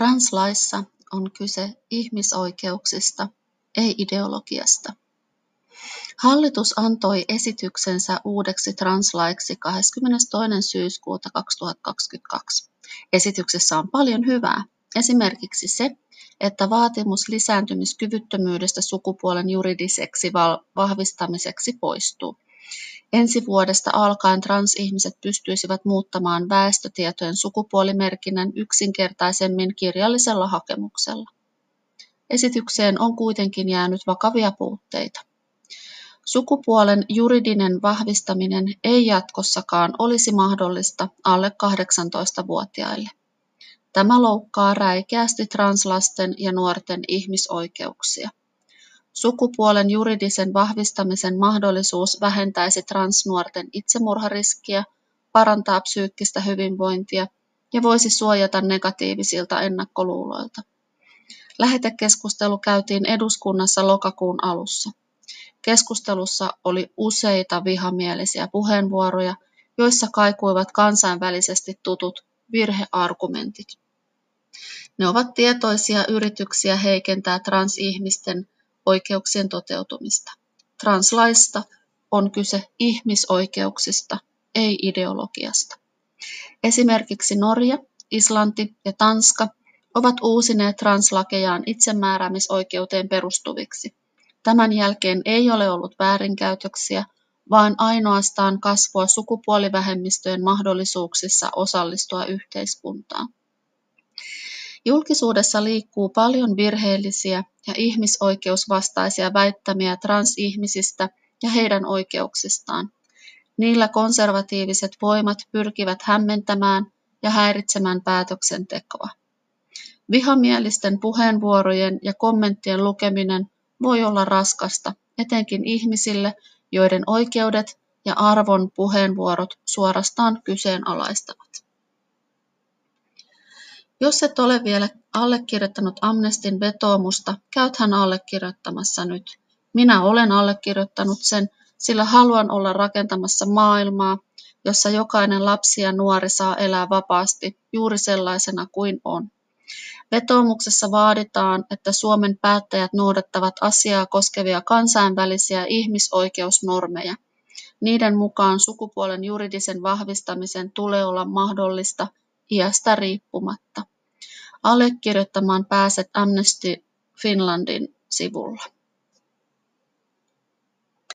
Translaissa on kyse ihmisoikeuksista, ei ideologiasta. Hallitus antoi esityksensä uudeksi translaiksi 22. syyskuuta 2022. Esityksessä on paljon hyvää, esimerkiksi se, että vaatimus lisääntymiskyvyttömyydestä sukupuolen juridiseksi vahvistamiseksi poistuu. Ensi vuodesta alkaen transihmiset pystyisivät muuttamaan väestötietojen sukupuolimerkinnän yksinkertaisemmin kirjallisella hakemuksella. Esitykseen on kuitenkin jäänyt vakavia puutteita. Sukupuolen juridinen vahvistaminen ei jatkossakaan olisi mahdollista alle 18-vuotiaille. Tämä loukkaa räikeästi translasten ja nuorten ihmisoikeuksia. Sukupuolen juridisen vahvistamisen mahdollisuus vähentäisi transnuorten itsemurhariskiä, parantaa psyykkistä hyvinvointia ja voisi suojata negatiivisilta ennakkoluuloilta. Lähetekeskustelu käytiin eduskunnassa lokakuun alussa. Keskustelussa oli useita vihamielisiä puheenvuoroja, joissa kaikuivat kansainvälisesti tutut virheargumentit. Ne ovat tietoisia yrityksiä heikentää transihmisten oikeuksien toteutumista. Translaista on kyse ihmisoikeuksista, ei ideologiasta. Esimerkiksi Norja, Islanti ja Tanska ovat uusineet translakejaan itsemääräämisoikeuteen perustuviksi. Tämän jälkeen ei ole ollut väärinkäytöksiä, vaan ainoastaan kasvua sukupuolivähemmistöjen mahdollisuuksissa osallistua yhteiskuntaan. Julkisuudessa liikkuu paljon virheellisiä ja ihmisoikeusvastaisia väittämiä transihmisistä ja heidän oikeuksistaan. Niillä konservatiiviset voimat pyrkivät hämmentämään ja häiritsemään päätöksentekoa. Vihamielisten puheenvuorojen ja kommenttien lukeminen voi olla raskasta, etenkin ihmisille, joiden oikeudet ja arvon puheenvuorot suorastaan kyseenalaistavat. Jos et ole vielä allekirjoittanut Amnestin vetoomusta, käythän allekirjoittamassa nyt. Minä olen allekirjoittanut sen, sillä haluan olla rakentamassa maailmaa, jossa jokainen lapsi ja nuori saa elää vapaasti juuri sellaisena kuin on. Vetoomuksessa vaaditaan, että Suomen päättäjät noudattavat asiaa koskevia kansainvälisiä ihmisoikeusnormeja. Niiden mukaan sukupuolen juridisen vahvistamisen tulee olla mahdollista iästä riippumatta. Allekirjoittamaan pääset Amnesty Finlandin sivulla.